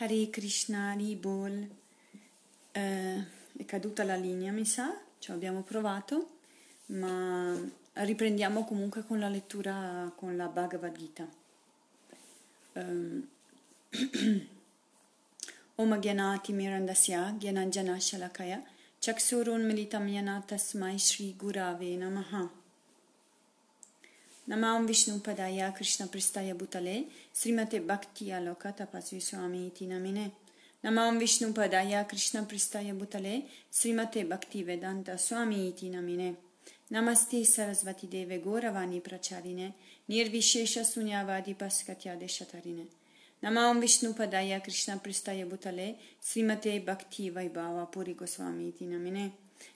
Hare Krishna, Hari Bol. Eh, è caduta la linea, mi sa, ci abbiamo provato, ma riprendiamo comunque con la lettura con la Bhagavad Gita. Um, Om Gyanati Mirandasya Gyananjana Shalakaya Chaksurun Militam Yana Tasmai Shri Gurave Namaha नमाम विष्णु पदाया कृष्ण प्रस्ताय भूतले श्रीमते भक्तिया लोका तपस्वी स्वामी इति नमिने नमाम विष्णु पदाया कृष्ण प्रस्ताय भूतले श्रीमते भक्ति वेदांत स्वामी इति नमिने नमस्ते सरस्वती देवे गौरवाणी प्रचारिणे निर्विशेष शून्यवादी पस्कत्या देशतरिणे नमाम विष्णु पदाया कृष्ण प्रस्ताय भूतले श्रीमते भक्ति वैभावा पुरी गोस्वामी इति नमिने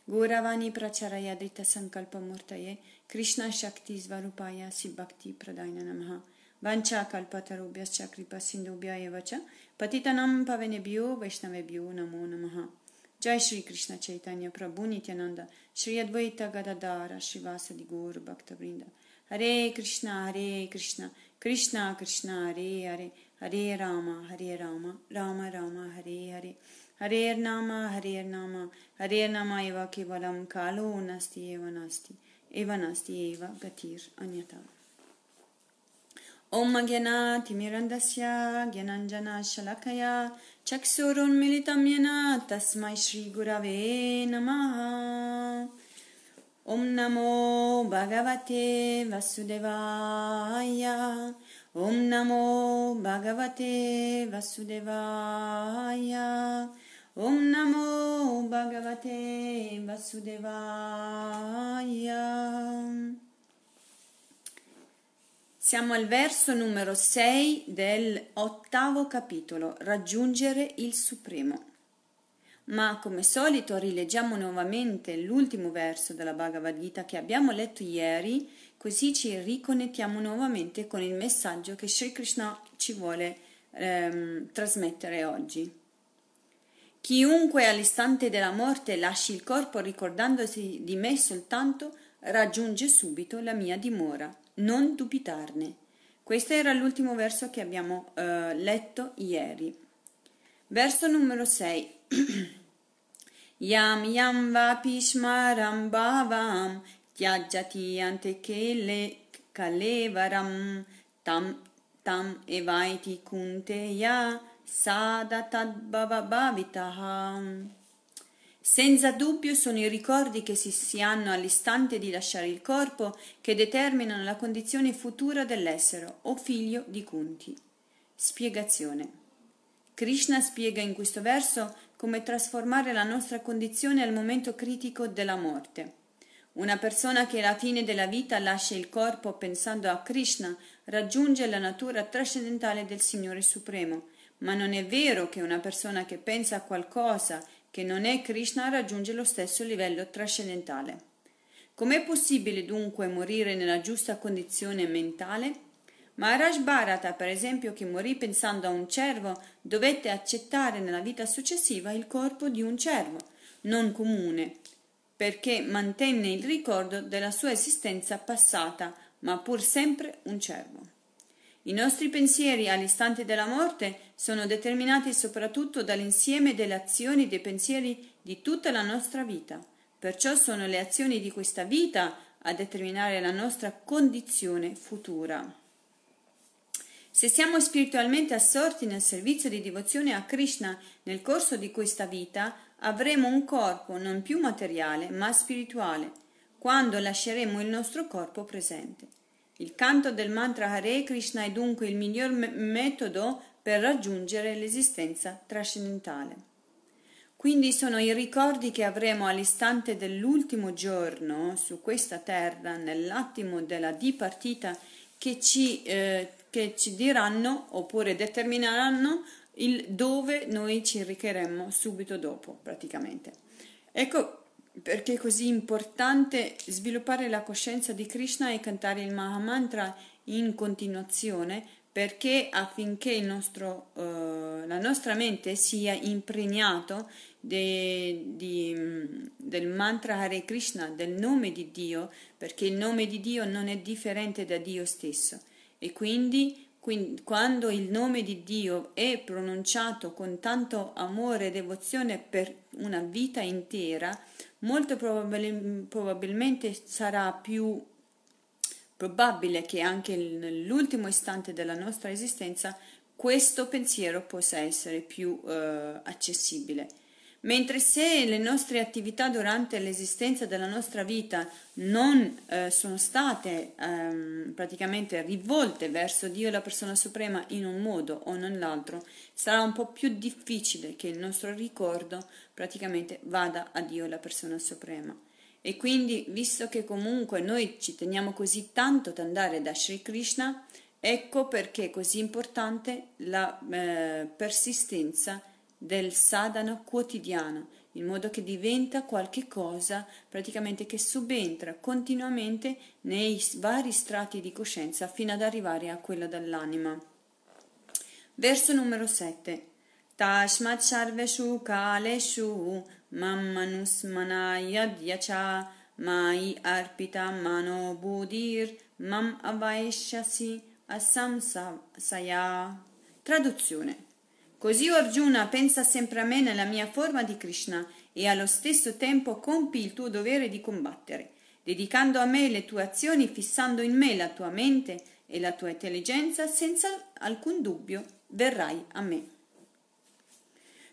Goravani Pracharaya Drita Sankalpa Murtaye Krishna Shakti Svarupaya Sibhakti Pradayana Namaha. Vancha Kalpatarubhyascha Kripa Sindhubhya Evacha Patitanam Pavenebhyo Vaishnavebhyo Namo Namaha. Jai Shri Krishna Chaitanya Prabhu Nityananda Shri Advaita Gadadara Shivasadi Gaur Bhakta Vrinda. Hare Krishna Hare Krishna Krishna Krishna Hare Hare Hare Rama हरेर नाम हरेर नाम हरेर नाम एव केवलं कालो नास्ति, एव नास्ति एव नास्ति, एव गतिर् अन्यथा। ॐ ज्ञनातिमिरन्दस्य ज्ञनञ्जनाशलकया चक्षुरुन्मिलितं येन, तस्मै नमो भगवते वसुदेवाय, ॐ नमो भगवते वसुदेवाय। Om Namo Bhagavate Vasudevaya Siamo al verso numero 6 del ottavo capitolo, raggiungere il Supremo. Ma come solito rileggiamo nuovamente l'ultimo verso della Bhagavad Gita che abbiamo letto ieri, così ci riconnettiamo nuovamente con il messaggio che Sri Krishna ci vuole ehm, trasmettere oggi. Chiunque all'istante della morte lasci il corpo ricordandosi di me soltanto, raggiunge subito la mia dimora non dubitarne. Questo era l'ultimo verso che abbiamo uh, letto ieri. Verso numero 6. yam yam vapishmaram bhavam tyajati ante kele kalevaram tam tam evaiti kunteya sadatadbhava bhavitaham senza dubbio sono i ricordi che si, si hanno all'istante di lasciare il corpo che determinano la condizione futura dell'essere o figlio di Kunti. Spiegazione. Krishna spiega in questo verso come trasformare la nostra condizione al momento critico della morte. Una persona che alla fine della vita lascia il corpo pensando a Krishna raggiunge la natura trascendentale del Signore Supremo, ma non è vero che una persona che pensa a qualcosa che non è Krishna raggiunge lo stesso livello trascendentale. Com'è possibile dunque morire nella giusta condizione mentale? Maharaj Bharata, per esempio, che morì pensando a un cervo, dovette accettare nella vita successiva il corpo di un cervo, non comune, perché mantenne il ricordo della sua esistenza passata, ma pur sempre un cervo. I nostri pensieri all'istante della morte sono determinati soprattutto dall'insieme delle azioni e dei pensieri di tutta la nostra vita. Perciò sono le azioni di questa vita a determinare la nostra condizione futura. Se siamo spiritualmente assorti nel servizio di devozione a Krishna nel corso di questa vita, avremo un corpo non più materiale ma spirituale, quando lasceremo il nostro corpo presente. Il canto del mantra Hare Krishna è dunque il miglior me- metodo per raggiungere l'esistenza trascendentale. Quindi sono i ricordi che avremo all'istante dell'ultimo giorno su questa terra, nell'attimo della dipartita, che ci, eh, che ci diranno oppure determineranno il dove noi ci recheremo subito dopo, praticamente. Ecco perché è così importante sviluppare la coscienza di Krishna e cantare il Mahamantra in continuazione perché affinché nostro, uh, la nostra mente sia impregnato de, di, del mantra Hare Krishna, del nome di Dio, perché il nome di Dio non è differente da Dio stesso. E quindi quindi quando il nome di Dio è pronunciato con tanto amore e devozione per una vita intera, molto probabil- probabilmente sarà più probabile che anche nell'ultimo istante della nostra esistenza questo pensiero possa essere più eh, accessibile. Mentre se le nostre attività durante l'esistenza della nostra vita non eh, sono state ehm, praticamente rivolte verso Dio la persona suprema in un modo o nell'altro, sarà un po' più difficile che il nostro ricordo praticamente vada a Dio la persona suprema. E quindi, visto che comunque noi ci teniamo così tanto ad andare da Sri Krishna, ecco perché è così importante la eh, persistenza del sadhana quotidiano, in modo che diventa qualche cosa praticamente che subentra continuamente nei vari strati di coscienza fino ad arrivare a quella dell'anima. Verso numero 7. Tashmat sarveshu kaleshu mammanusmana yadyacha mai arpita mano budir mam avaishasi asamsaya. Traduzione Così Arjuna pensa sempre a me nella mia forma di Krishna e allo stesso tempo compi il tuo dovere di combattere, dedicando a me le tue azioni, fissando in me la tua mente e la tua intelligenza, senza alcun dubbio verrai a me.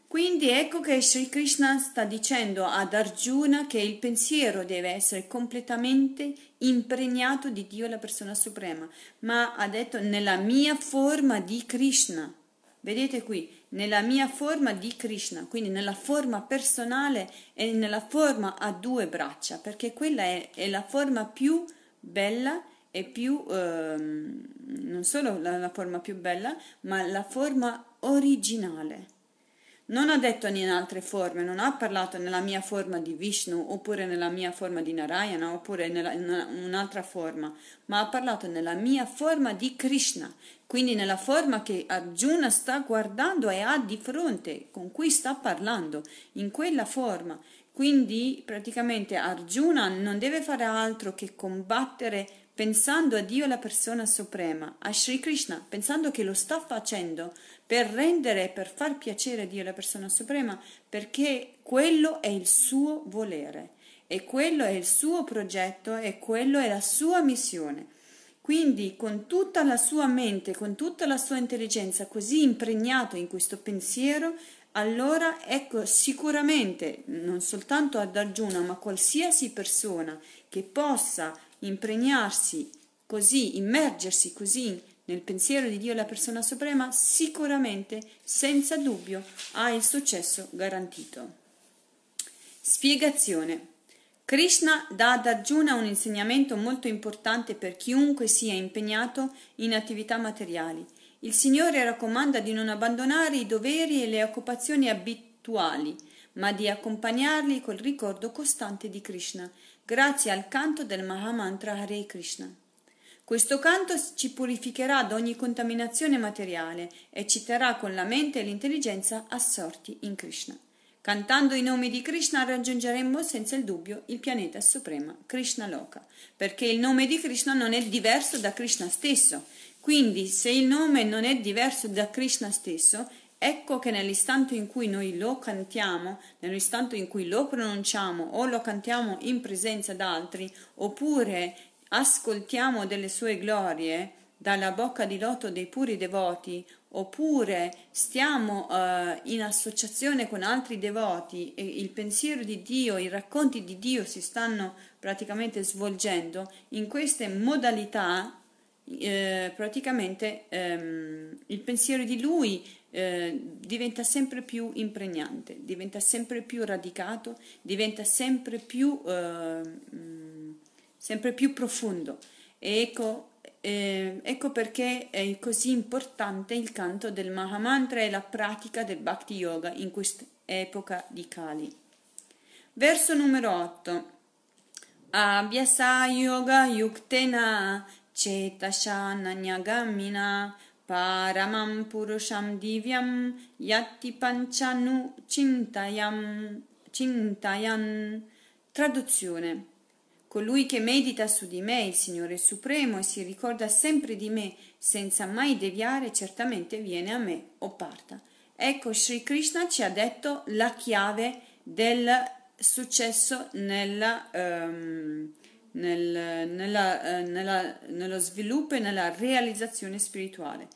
Quindi ecco che Sri Krishna sta dicendo ad Arjuna che il pensiero deve essere completamente impregnato di Dio la persona suprema, ma ha detto nella mia forma di Krishna. Vedete qui, nella mia forma di Krishna, quindi nella forma personale e nella forma a due braccia, perché quella è, è la forma più bella e più, ehm, non solo la, la forma più bella, ma la forma originale. Non ha detto in altre forme, non ha parlato nella mia forma di Vishnu oppure nella mia forma di Narayana oppure nella, in un'altra forma, ma ha parlato nella mia forma di Krishna, quindi nella forma che Arjuna sta guardando e ha di fronte, con cui sta parlando, in quella forma. Quindi praticamente Arjuna non deve fare altro che combattere pensando a Dio la persona suprema, a Sri Krishna, pensando che lo sta facendo per rendere, per far piacere a Dio la persona suprema, perché quello è il suo volere e quello è il suo progetto e quello è la sua missione. Quindi con tutta la sua mente, con tutta la sua intelligenza così impregnato in questo pensiero, allora ecco sicuramente non soltanto ad Arjuna, ma qualsiasi persona che possa impregnarsi così, immergersi così nel pensiero di Dio la persona suprema, sicuramente, senza dubbio, ha il successo garantito. Spiegazione. Krishna dà ad Arjuna un insegnamento molto importante per chiunque sia impegnato in attività materiali. Il Signore raccomanda di non abbandonare i doveri e le occupazioni abituali, ma di accompagnarli col ricordo costante di Krishna grazie al canto del Mahamantra Hare Krishna. Questo canto ci purificherà da ogni contaminazione materiale e ci terrà con la mente e l'intelligenza assorti in Krishna. Cantando i nomi di Krishna raggiungeremo senza il dubbio il pianeta supremo, Krishna Loka, perché il nome di Krishna non è diverso da Krishna stesso. Quindi, se il nome non è diverso da Krishna stesso, Ecco che nell'istante in cui noi lo cantiamo, nell'istante in cui lo pronunciamo o lo cantiamo in presenza d'altri, oppure ascoltiamo delle sue glorie dalla bocca di loto dei puri devoti, oppure stiamo uh, in associazione con altri devoti e il pensiero di Dio, i racconti di Dio si stanno praticamente svolgendo, in queste modalità eh, praticamente ehm, il pensiero di lui eh, diventa sempre più impregnante, diventa sempre più radicato, diventa sempre più, eh, mm, sempre più profondo. E ecco, eh, ecco perché è così importante il canto del Mahamantra e la pratica del Bhakti Yoga in quest'epoca di Kali. Verso numero 8. Abhyasa Yoga Yuktena Cetasha Nanyagamina Paramam Purusham Divyam Yatti Panchanu Cintayam Cintayan Traduzione Colui che medita su di me, il Signore Supremo, e si ricorda sempre di me senza mai deviare, certamente viene a me o parta. Ecco, Sri Krishna ci ha detto la chiave del successo nella, um, nel, nella, uh, nella, nello sviluppo e nella realizzazione spirituale.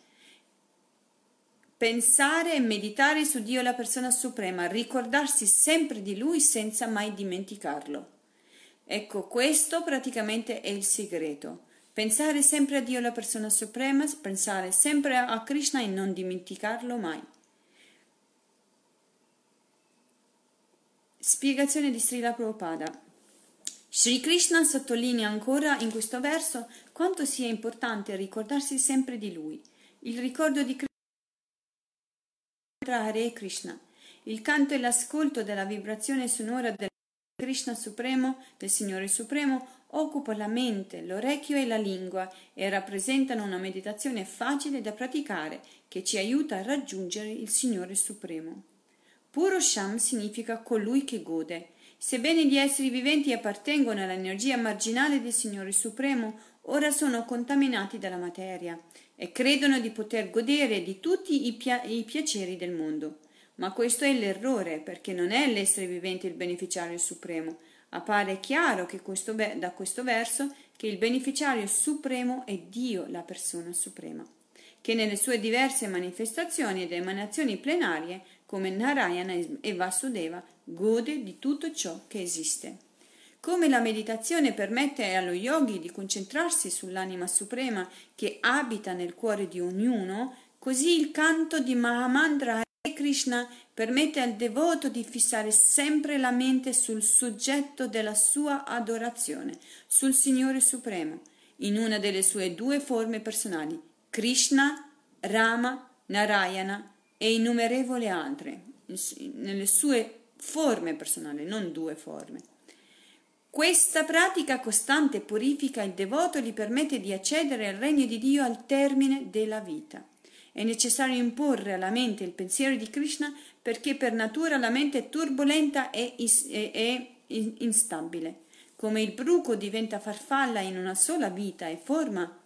Pensare e meditare su Dio la persona suprema, ricordarsi sempre di Lui senza mai dimenticarlo. Ecco, questo praticamente è il segreto. Pensare sempre a Dio la persona suprema, pensare sempre a Krishna e non dimenticarlo mai. Spiegazione di Srila Prabhupada. Sri Krishna sottolinea ancora in questo verso quanto sia importante ricordarsi sempre di Lui. Il ricordo di Krishna Hare Krishna. Il canto e l'ascolto della vibrazione sonora del Krishna Supremo, del Signore Supremo, occupa la mente, l'orecchio e la lingua e rappresentano una meditazione facile da praticare che ci aiuta a raggiungere il Signore Supremo. Purusham significa colui che gode. Sebbene gli esseri viventi appartengono all'energia marginale del Signore Supremo, ora sono contaminati dalla materia e credono di poter godere di tutti i, pia- i piaceri del mondo. Ma questo è l'errore, perché non è l'essere vivente il beneficiario supremo. Appare chiaro questo, da questo verso che il beneficiario supremo è Dio, la persona suprema, che nelle sue diverse manifestazioni ed emanazioni plenarie, come Narayana e Vasudeva, gode di tutto ciò che esiste. Come la meditazione permette allo yogi di concentrarsi sull'anima suprema che abita nel cuore di ognuno, così il canto di Mahamantra Krishna permette al devoto di fissare sempre la mente sul soggetto della sua adorazione, sul Signore Supremo, in una delle sue due forme personali, Krishna, Rama, Narayana e innumerevoli altre, nelle sue forme personali, non due forme. Questa pratica costante purifica il devoto e gli permette di accedere al regno di Dio al termine della vita. È necessario imporre alla mente il pensiero di Krishna perché per natura la mente è turbolenta e, è instabile. Come il bruco diventa farfalla in una sola vita e forma,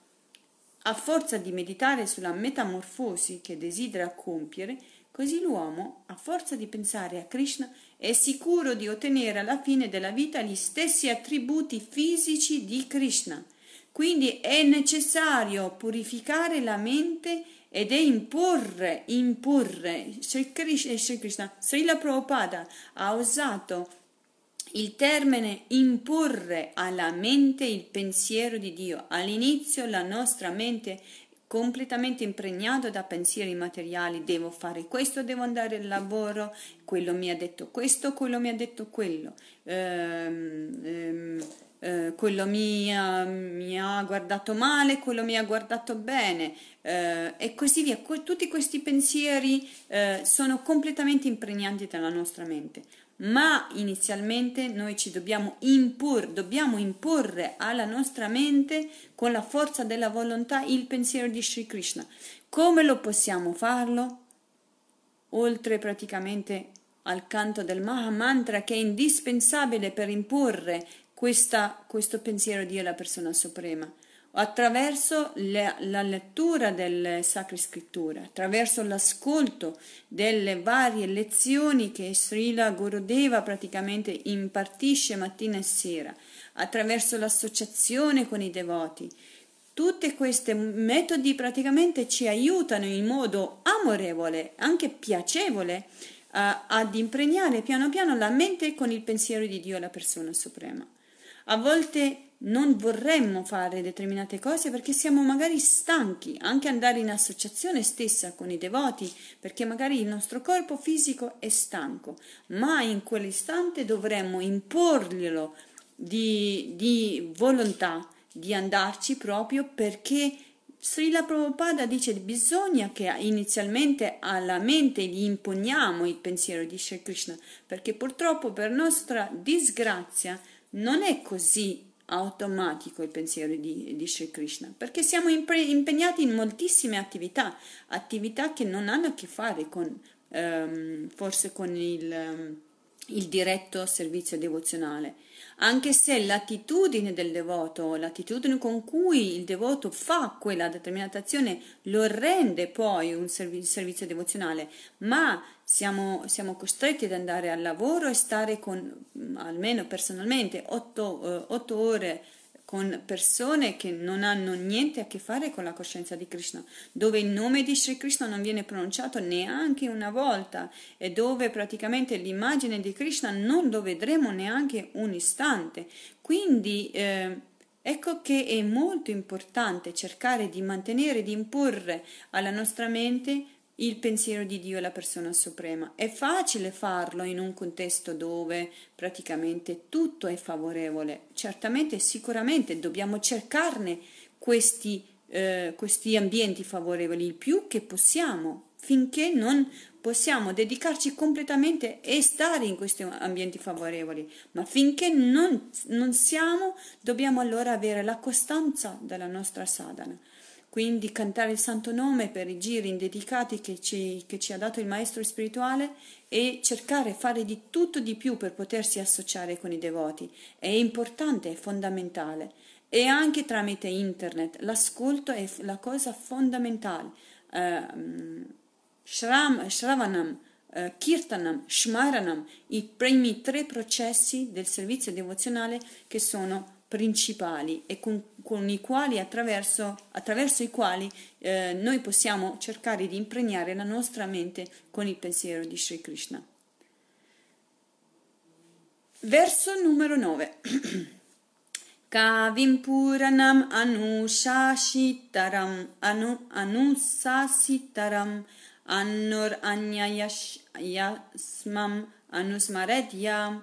a forza di meditare sulla metamorfosi che desidera compiere, così l'uomo, a forza di pensare a Krishna, è sicuro di ottenere alla fine della vita gli stessi attributi fisici di Krishna. Quindi è necessario purificare la mente ed è imporre, imporre, Sri Krishna, Srila Prabhupada ha usato il termine imporre alla mente il pensiero di Dio. All'inizio la nostra mente completamente impregnato da pensieri materiali, devo fare questo, devo andare al lavoro, quello mi ha detto questo, quello mi ha detto quello. Ehm, ehm, eh, quello mi ha, mi ha, guardato male, quello mi ha guardato bene eh, e così via. Que- tutti questi pensieri eh, sono completamente impregnati dalla nostra mente, ma inizialmente noi ci dobbiamo, impor- dobbiamo imporre alla nostra mente con la forza della volontà il pensiero di Sri Krishna. Come lo possiamo farlo? Oltre praticamente al canto del Maha Mantra che è indispensabile per imporre questa, questo pensiero di Dio la persona suprema attraverso le, la lettura delle sacre scritture, attraverso l'ascolto delle varie lezioni che Srila Gurudeva praticamente impartisce mattina e sera, attraverso l'associazione con i devoti. Tutti questi metodi praticamente ci aiutano in modo amorevole, anche piacevole, uh, ad impregnare piano piano la mente con il pensiero di Dio, la persona suprema. A volte non vorremmo fare determinate cose perché siamo magari stanchi, anche andare in associazione stessa con i devoti, perché magari il nostro corpo fisico è stanco, ma in quell'istante dovremmo imporglielo di, di volontà di andarci proprio perché Srila Prabhupada dice che bisogna che inizialmente alla mente gli imponiamo il pensiero di Sri Krishna, perché purtroppo per nostra disgrazia non è così automatico il pensiero di, di Sri Krishna, perché siamo impegnati in moltissime attività, attività che non hanno a che fare con, um, forse con il, um, il diretto servizio devozionale anche se l'attitudine del devoto, l'attitudine con cui il devoto fa quella determinata azione lo rende poi un servizio devozionale, ma siamo, siamo, costretti ad andare al lavoro e stare con, almeno personalmente, otto, eh, otto ore con persone che non hanno niente a che fare con la coscienza di Krishna, dove il nome di Sri Krishna non viene pronunciato neanche una volta e dove praticamente l'immagine di Krishna non lo vedremo neanche un istante. Quindi eh, ecco che è molto importante cercare di mantenere, di imporre alla nostra mente il pensiero di Dio è la persona suprema. È facile farlo in un contesto dove praticamente tutto è favorevole. Certamente, sicuramente dobbiamo cercarne questi, eh, questi ambienti favorevoli il più che possiamo, finché non possiamo dedicarci completamente e stare in questi ambienti favorevoli, ma finché non, non siamo, dobbiamo allora avere la costanza della nostra sadhana quindi cantare il santo nome per i giri indedicati che ci, che ci ha dato il maestro spirituale e cercare fare di tutto di più per potersi associare con i devoti. È importante, è fondamentale. E anche tramite internet l'ascolto è la cosa fondamentale. Uh, shram, shravanam, uh, kirtanam, shmaranam, i primi tre processi del servizio devozionale che sono principali e con, con i quali attraverso, attraverso i quali eh, noi possiamo cercare di impregnare la nostra mente con il pensiero di Sri Krishna. Verso numero 9. Kavim Puranam Anushashitaram anu, Anusasitaram Annur Anyayasmam Anusmaredya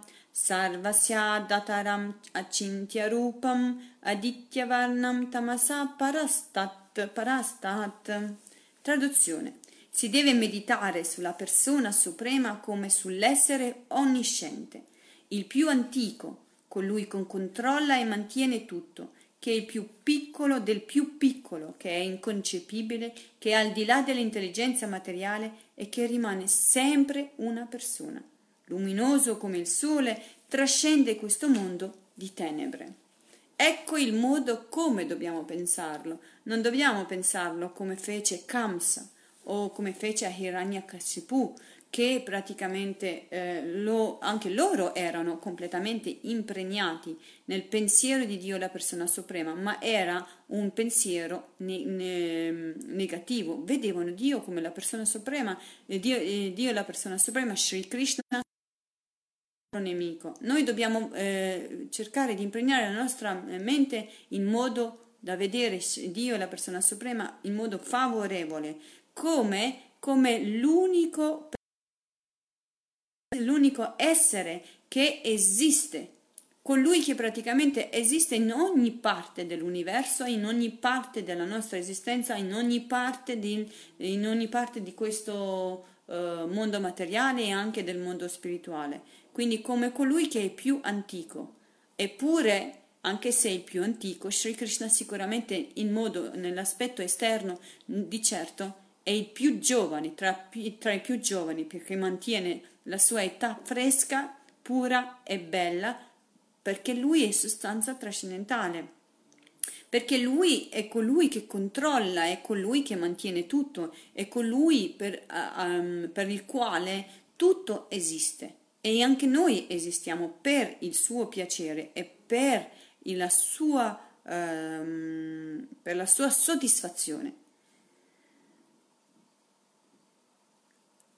Acintya Rupam Adityavarnam Tamasa Parastat Parastat. Traduzione. Si deve meditare sulla persona suprema come sull'essere onnisciente, il più antico, colui che controlla e mantiene tutto, che è il più piccolo del più piccolo, che è inconcepibile, che è al di là dell'intelligenza materiale e che rimane sempre una persona luminoso come il sole, trascende questo mondo di tenebre. Ecco il modo come dobbiamo pensarlo. Non dobbiamo pensarlo come fece Kamsa o come fece Hiranyakasipu, che praticamente eh, lo, anche loro erano completamente impregnati nel pensiero di Dio la persona suprema, ma era un pensiero ne, ne, negativo. Vedevano Dio come la persona suprema, eh, Dio, eh, Dio la persona suprema, Sri Krishna nemico. Noi dobbiamo eh, cercare di impregnare la nostra mente in modo da vedere Dio, la persona suprema, in modo favorevole, come, come l'unico, l'unico essere che esiste, colui che praticamente esiste in ogni parte dell'universo, in ogni parte della nostra esistenza, in ogni parte di, in ogni parte di questo uh, mondo materiale e anche del mondo spirituale quindi come colui che è più antico. Eppure, anche se è il più antico, Sri Krishna sicuramente in modo, nell'aspetto esterno, di certo, è il più giovane, tra, tra i più giovani, perché mantiene la sua età fresca, pura e bella, perché lui è sostanza trascendentale perché lui è colui che controlla, è colui che mantiene tutto, è colui per, um, per il quale tutto esiste e anche noi esistiamo per il suo piacere e per la sua, ehm, per la sua soddisfazione.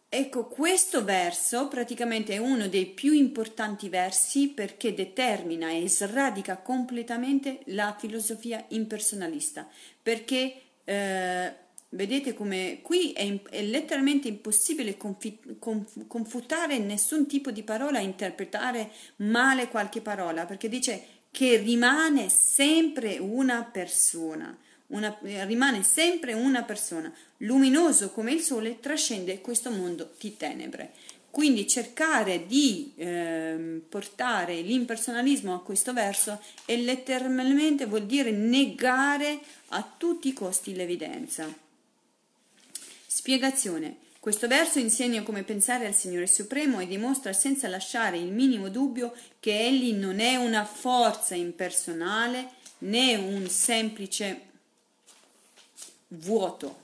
Ecco, questo verso praticamente è uno dei più importanti versi perché determina e sradica completamente la filosofia impersonalista, perché eh, Vedete come qui è, è letteralmente impossibile confi, conf, confutare nessun tipo di parola, interpretare male qualche parola, perché dice che rimane sempre una persona, una, rimane sempre una persona, luminoso come il sole, trascende questo mondo di tenebre. Quindi cercare di eh, portare l'impersonalismo a questo verso è letteralmente vuol dire negare a tutti i costi l'evidenza. Spiegazione. Questo verso insegna come pensare al Signore Supremo e dimostra senza lasciare il minimo dubbio che Egli non è una forza impersonale né un semplice vuoto.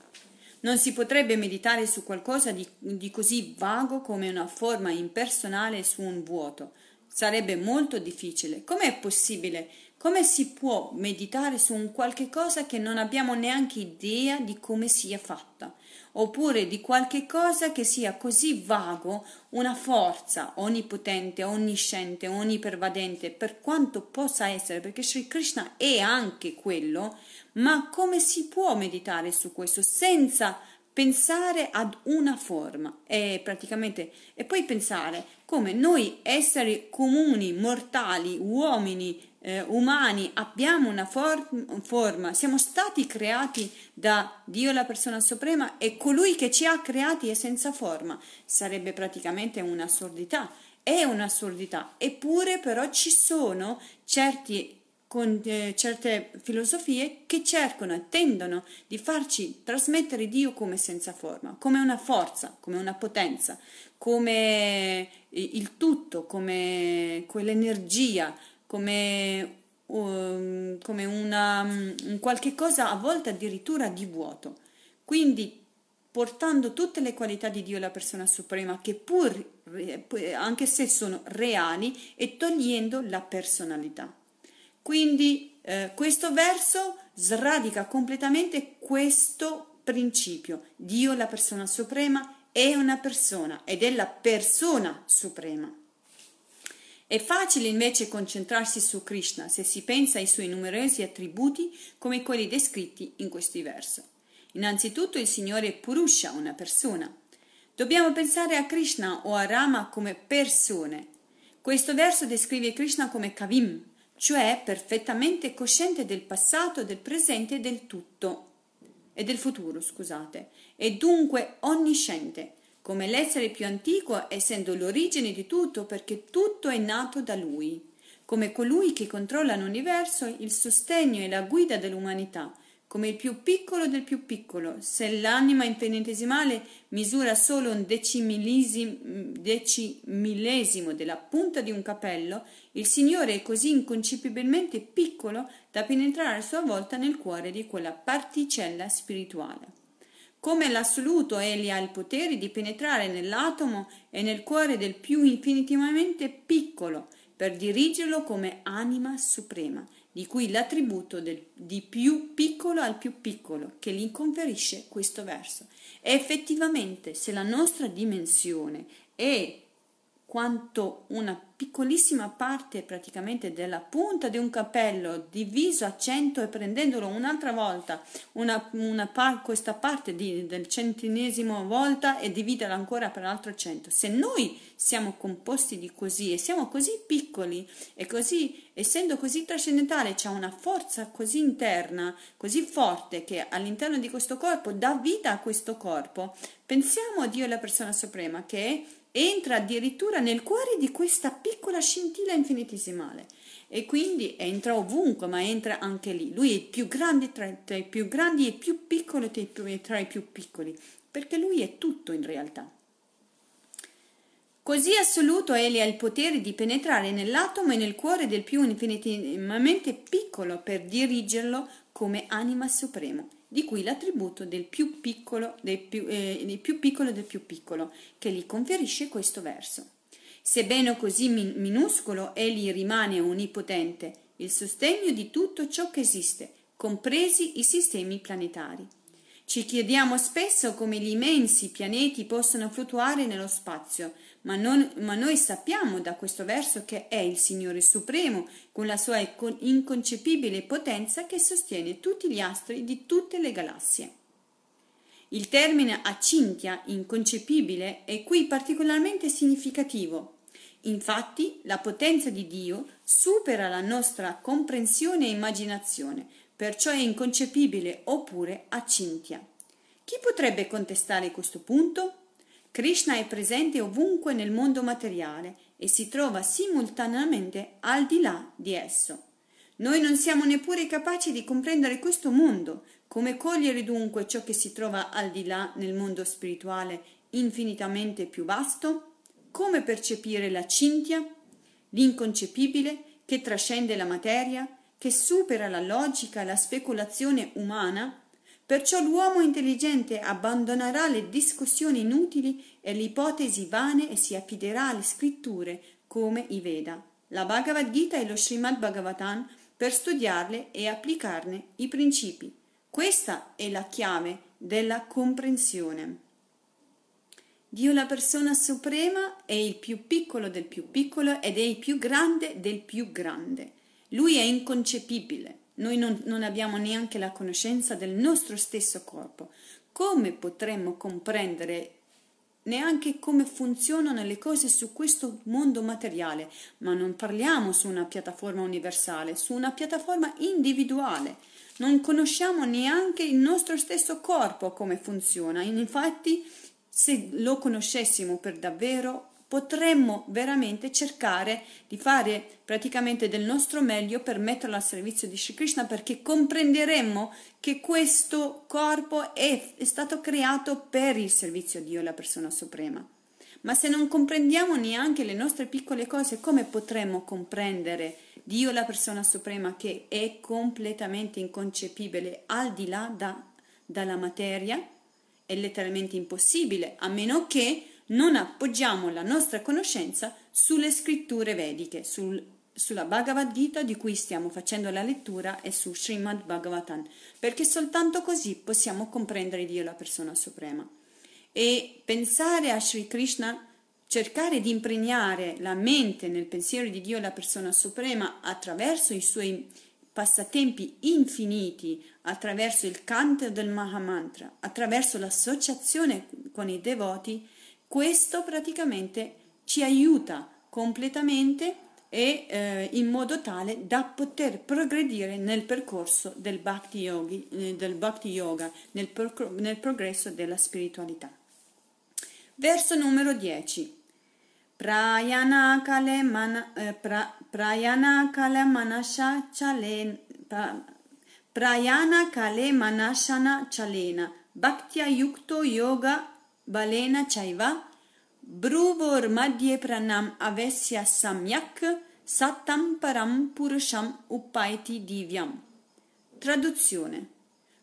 Non si potrebbe meditare su qualcosa di, di così vago come una forma impersonale su un vuoto. Sarebbe molto difficile. Com'è possibile? Come si può meditare su un qualche cosa che non abbiamo neanche idea di come sia fatta? oppure di qualche cosa che sia così vago, una forza onnipotente, onnisciente, onnipervadente, per quanto possa essere, perché Sri Krishna è anche quello, ma come si può meditare su questo senza pensare ad una forma e praticamente e poi pensare come noi esseri comuni mortali uomini eh, umani abbiamo una for- forma, siamo stati creati da Dio la persona suprema e colui che ci ha creati è senza forma, sarebbe praticamente un'assurdità, è un'assurdità, eppure però ci sono certi con eh, certe filosofie che cercano e tendono di farci trasmettere Dio come senza forma, come una forza, come una potenza, come il tutto, come quell'energia, come, um, come una, un qualche cosa a volte addirittura di vuoto. Quindi portando tutte le qualità di Dio la persona suprema che pur anche se sono reali e togliendo la personalità. Quindi eh, questo verso sradica completamente questo principio. Dio la persona suprema è una persona ed è la persona suprema. È facile invece concentrarsi su Krishna se si pensa ai suoi numerosi attributi come quelli descritti in questi versi. Innanzitutto il Signore è Purusha, una persona. Dobbiamo pensare a Krishna o a Rama come persone. Questo verso descrive Krishna come Kavim, cioè perfettamente cosciente del passato, del presente e del tutto e del futuro, scusate, e dunque onnisciente come l'essere più antico essendo l'origine di tutto perché tutto è nato da lui, come colui che controlla l'universo, il sostegno e la guida dell'umanità, come il più piccolo del più piccolo. Se l'anima infinitesimale misura solo un decimillesimo della punta di un capello, il Signore è così inconcepibilmente piccolo da penetrare a sua volta nel cuore di quella particella spirituale. Come l'assoluto egli ha il potere di penetrare nell'atomo e nel cuore del più infinitivamente piccolo per dirigerlo come anima suprema, di cui l'attributo del, di più piccolo al più piccolo che gli conferisce questo verso. E effettivamente se la nostra dimensione è quanto una piccolissima parte praticamente della punta di un cappello diviso a cento e prendendolo un'altra volta, una, una par, questa parte di, del centesimo volta e dividerla ancora per altro cento. Se noi siamo composti di così e siamo così piccoli e così, essendo così trascendentale, c'è una forza così interna, così forte che all'interno di questo corpo dà vita a questo corpo, pensiamo a Dio la persona suprema che entra addirittura nel cuore di questa piccola scintilla infinitesimale e quindi entra ovunque, ma entra anche lì. Lui è il più grande tra, tra i più grandi e il più piccolo tra i, tra i più piccoli, perché lui è tutto in realtà. Così assoluto egli ha il potere di penetrare nell'atomo e nel cuore del più infinitamente piccolo per dirigerlo come anima supremo di cui l'attributo del più piccolo del più, eh, più piccolo del più piccolo, che gli conferisce questo verso. Sebbene così min- minuscolo, egli rimane onnipotente, il sostegno di tutto ciò che esiste, compresi i sistemi planetari. Ci chiediamo spesso come gli immensi pianeti possono fluttuare nello spazio, ma, non, ma, noi sappiamo da questo verso che è il Signore Supremo, con la sua inconcepibile potenza che sostiene tutti gli astri di tutte le galassie. Il termine acintia, inconcepibile, è qui particolarmente significativo. Infatti, la potenza di Dio supera la nostra comprensione e immaginazione, perciò è inconcepibile oppure accintia. Chi potrebbe contestare questo punto? Krishna è presente ovunque nel mondo materiale e si trova simultaneamente al di là di esso. Noi non siamo neppure capaci di comprendere questo mondo, Come cogliere dunque ciò che si trova al di là nel mondo spirituale infinitamente più vasto? Come percepire la cintia, l'inconcepibile che trascende la materia, che supera la logica e la speculazione umana? Perciò l'uomo intelligente abbandonerà le discussioni inutili e le ipotesi vane e si affiderà alle scritture come i Veda, la Bhagavad Gita e lo Srimad Bhagavatam per studiarle e applicarne i principi. Questa è la chiave della comprensione. Dio la persona suprema è il più piccolo del più piccolo ed è il più grande del più grande. Lui è inconcepibile. Noi non, non abbiamo neanche la conoscenza del nostro stesso corpo. Come potremmo comprendere neanche come funzionano le cose su questo mondo materiale, ma non parliamo su una piattaforma universale, su una piattaforma individuale. Non conosciamo neanche il nostro stesso corpo come funziona. Infatti, se lo conoscessimo per davvero, potremmo veramente cercare di fare praticamente del nostro meglio per metterlo al servizio di Sri Krishna perché comprenderemmo che questo corpo è, è stato creato per il servizio a Dio, la persona suprema. Ma se non comprendiamo neanche le nostre piccole cose, come potremmo comprendere Dio, la persona suprema, che è completamente inconcepibile al di là da, dalla materia? È letteralmente impossibile, a meno che non appoggiamo la nostra conoscenza sulle scritture vediche, sul, sulla Bhagavad Gita di cui stiamo facendo la lettura e su Srimad Bhagavatam, perché soltanto così possiamo comprendere Dio, la persona suprema. E pensare a Sri Krishna, cercare di impregnare la mente nel pensiero di Dio, la persona suprema, attraverso i suoi passatempi infiniti, attraverso il canto del Mahamantra, attraverso l'associazione con i devoti, questo praticamente ci aiuta completamente e eh, in modo tale da poter progredire nel percorso del Bhakti, yogi, eh, del bhakti Yoga, nel, pro- nel, progresso della spiritualità. Verso numero 10. Prayana kale, man, eh, pra, prayana kale manasha chalen, pra, prayana kale manashana chalena, bhaktya yukto yoga balena chaiva, bruvor madhye pranam avesya samyak, sattam param purusham upaiti divyam. Traduzione.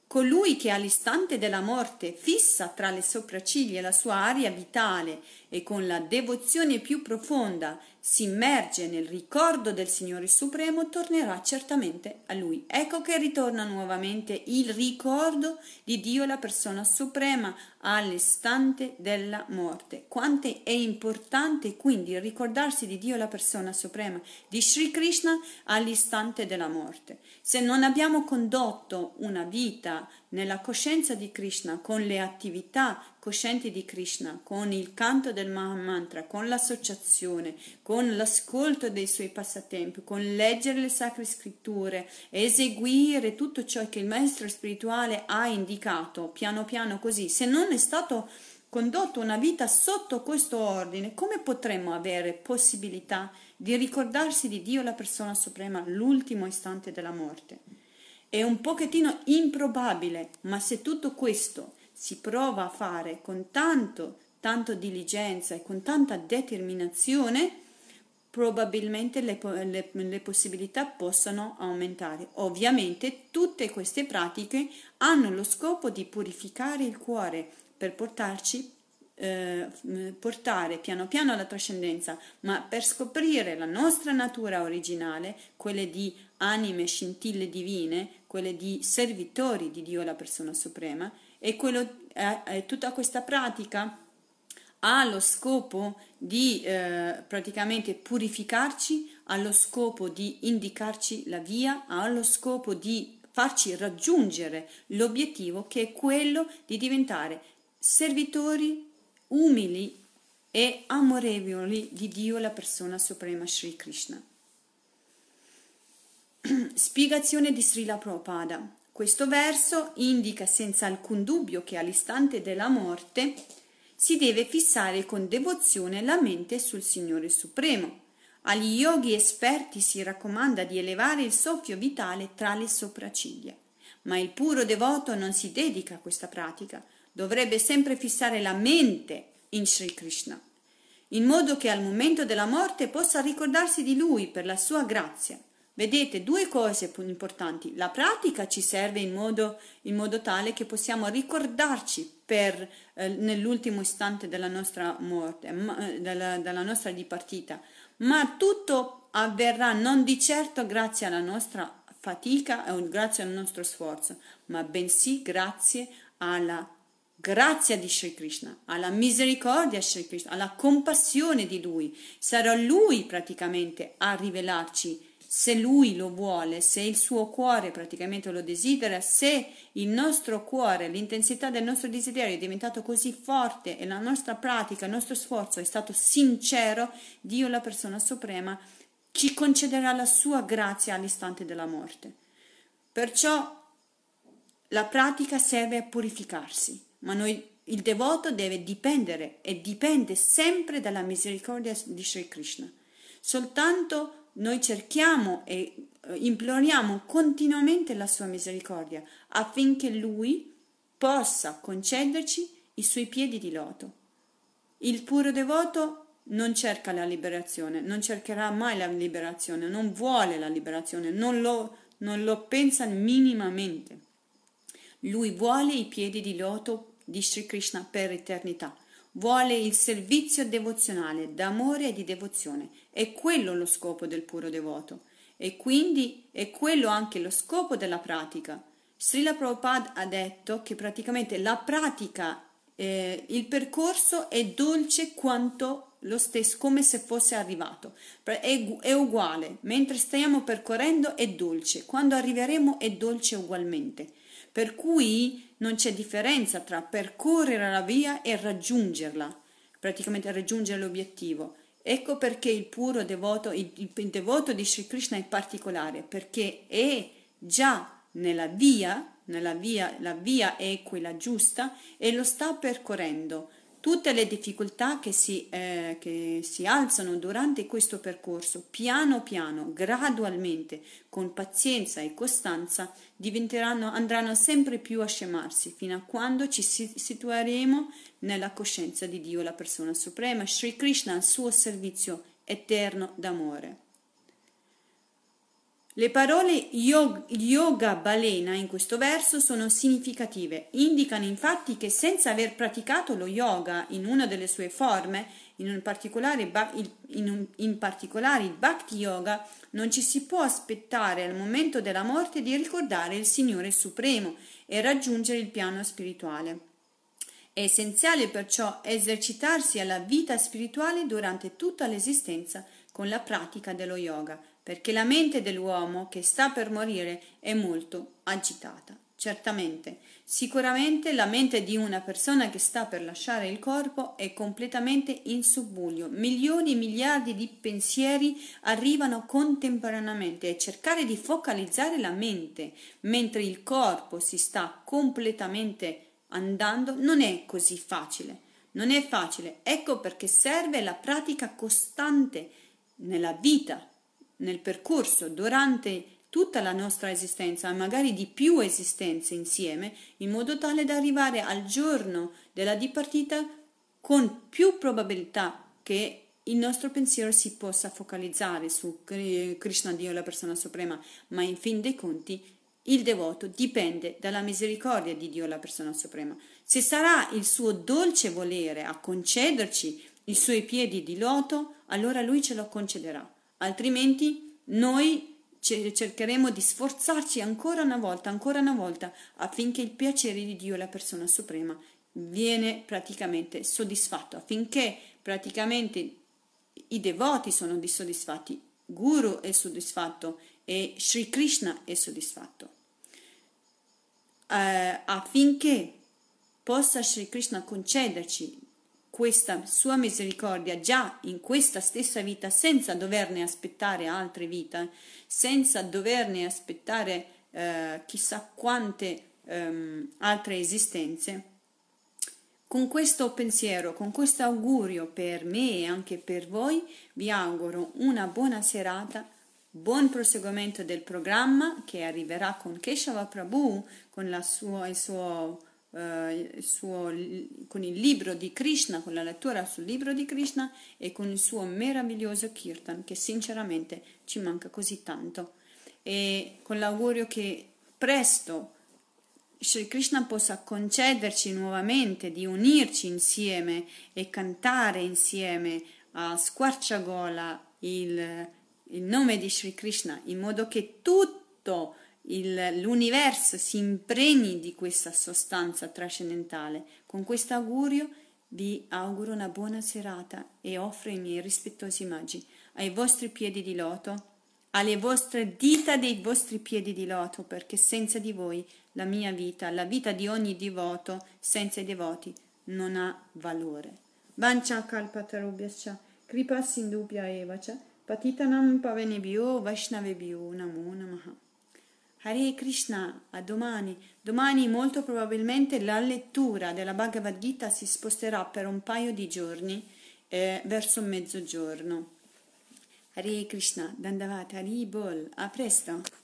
Colui che all'istante della morte fissa tra le sopracciglia la sua aria vitale e con la devozione più profonda si immerge nel ricordo del Signore Supremo, tornerà certamente a Lui. Ecco che ritorna nuovamente il ricordo di Dio, la persona suprema, all'istante della morte. Quanto è importante quindi ricordarsi di Dio, la persona suprema, di Sri Krishna all'istante della morte. Se non abbiamo condotto una vita nella coscienza di Krishna, con le attività coscienti di Krishna, con il canto del Mahamantra, con l'associazione, con l'ascolto dei suoi passatempi, con leggere le sacre scritture, eseguire tutto ciò che il maestro spirituale ha indicato, piano piano così, se non è stato condotto una vita sotto questo ordine, come potremmo avere possibilità di ricordarsi di Dio la persona suprema all'ultimo istante della morte? È un pochettino improbabile, ma se tutto questo si prova a fare con tanto, tanto diligenza e con tanta determinazione, probabilmente le, le, le, possibilità possano aumentare. Ovviamente tutte queste pratiche hanno lo scopo di purificare il cuore per portarci eh, portare piano piano alla trascendenza, ma per scoprire la nostra natura originale, quelle di anime scintille divine, quelle di servitori di Dio la persona suprema, e quello, eh, eh, tutta questa pratica ha lo scopo di eh, praticamente purificarci, ha lo scopo di indicarci la via, ha lo scopo di farci raggiungere l'obiettivo che è quello di diventare servitori umili e amorevoli di Dio, la persona suprema Sri Krishna. Spiegazione di Srila Prabhupada. Questo verso indica senza alcun dubbio che all'istante della morte si deve fissare con devozione la mente sul Signore Supremo. Agli yogi esperti si raccomanda di elevare il soffio vitale tra le sopracciglia. ma il puro devoto non si dedica a questa pratica, dovrebbe sempre fissare la mente in Sri Krishna, in modo che al momento della morte possa ricordarsi di lui per la sua grazia. Vedete, due cose importanti. La pratica ci serve in modo, in modo tale che possiamo ricordarci per, eh, nell'ultimo istante della nostra morte, ma, eh, della, della nostra dipartita, ma tutto avverrà non di certo grazie alla nostra fatica e grazie al nostro sforzo, ma bensì grazie alla grazia di Sri Krishna, alla misericordia di Sri Krishna, alla compassione di Lui. Sarà Lui praticamente a rivelarci se Lui lo vuole, se il suo cuore praticamente lo desidera, se il nostro cuore, l'intensità del nostro desiderio è diventato così forte e la nostra pratica, il nostro sforzo è stato sincero, Dio, la persona suprema, ci concederà la sua grazia all'istante della morte. Perciò la pratica serve a purificarsi, ma noi, il devoto deve dipendere e dipende sempre dalla misericordia di Sri Krishna. Soltanto noi cerchiamo e eh, imploriamo continuamente la sua misericordia affinché lui possa concederci i suoi piedi di loto. Il puro devoto non cerca la liberazione, non cercherà mai la liberazione, non vuole la liberazione, non lo, non lo pensa minimamente. Lui vuole i piedi di loto di Sri Krishna per eternità, vuole il servizio devozionale d'amore e di devozione. È quello lo scopo del puro devoto e quindi è quello anche lo scopo della pratica. Srila Prabhupada ha detto che praticamente la pratica, eh, il percorso è dolce quanto lo stesso, come se fosse arrivato. È, è uguale, mentre stiamo percorrendo è dolce, quando arriveremo è dolce ugualmente. Per cui non c'è differenza tra percorrere la via e raggiungerla, praticamente raggiungere l'obiettivo. Ecco perché il puro devoto, il, il devoto di Sri Krishna è particolare, perché è già nella via, nella via, la via è quella giusta e lo sta percorrendo tutte le difficoltà che si, eh, che si, alzano durante questo percorso, piano piano, gradualmente, con pazienza e costanza, andranno sempre più a scemarsi, fino a quando ci situeremo nella coscienza di Dio, la persona suprema, Sri Krishna, al suo servizio eterno d'amore. Le parole yoga balena in questo verso sono significative, indicano infatti che senza aver praticato lo yoga in una delle sue forme, in, particolare, in, un, in particolare il bhakti yoga, non ci si può aspettare al momento della morte di ricordare il Signore Supremo e raggiungere il piano spirituale. È essenziale perciò esercitarsi alla vita spirituale durante tutta l'esistenza con la pratica dello yoga perché la mente dell'uomo che sta per morire è molto agitata. Certamente, sicuramente la mente di una persona che sta per lasciare il corpo è completamente in subbuglio. Milioni e miliardi di pensieri arrivano contemporaneamente e cercare di focalizzare la mente mentre il corpo si sta completamente andando non è così facile. Non è facile, ecco perché serve la pratica costante nella vita nel percorso, durante tutta la nostra esistenza, magari di più esistenze insieme, in modo tale da arrivare al giorno della dipartita con più probabilità che il nostro pensiero si possa focalizzare su Krishna Dio, la persona suprema, ma in fin dei conti il devoto dipende dalla misericordia di Dio, la persona suprema. Se sarà il suo dolce volere a concederci i suoi piedi di loto, allora lui ce lo concederà altrimenti noi cercheremo di sforzarci ancora una volta, ancora una volta, affinché il piacere di Dio, la persona suprema, viene praticamente soddisfatto, affinché praticamente i devoti sono soddisfatti, Guru è soddisfatto e Sri Krishna è soddisfatto. Uh, affinché possa Sri Krishna concederci questa sua misericordia già in questa stessa vita senza doverne aspettare altre vite, senza doverne aspettare eh, chissà quante ehm, altre esistenze. Con questo pensiero, con questo augurio per me e anche per voi, vi auguro una buona serata, buon proseguimento del programma che arriverà con Keshava Prabhu, con sua, il, suo, uh, il suo, con il libro di Krishna, con la lettura sul libro di Krishna e con il suo meraviglioso Kirtan che sinceramente ci manca così tanto. E con l'augurio che presto Sri Krishna possa concederci nuovamente di unirci insieme e cantare insieme a squarciagola il, il nome di Sri Krishna in modo che tutto il, l'universo si impregni di questa sostanza trascendentale. Con questo augurio vi auguro una buona serata e offro i miei rispettosi omaggi ai vostri piedi di loto alle vostre dita dei vostri piedi di loto, perché senza di voi la mia vita, la vita di ogni divoto, senza i devoti, non ha valore. Vancha kalpatarubhyascha, kripa sindubhya evacha, patitanam pavenebhyo vaishnavebhyo namo namaha. Hare Krishna, a domani. Domani molto probabilmente la lettura della Bhagavad Gita si sposterà per un paio di giorni eh, verso mezzogiorno. Hare Krishna, Dandavata, Hari Bol, a presto!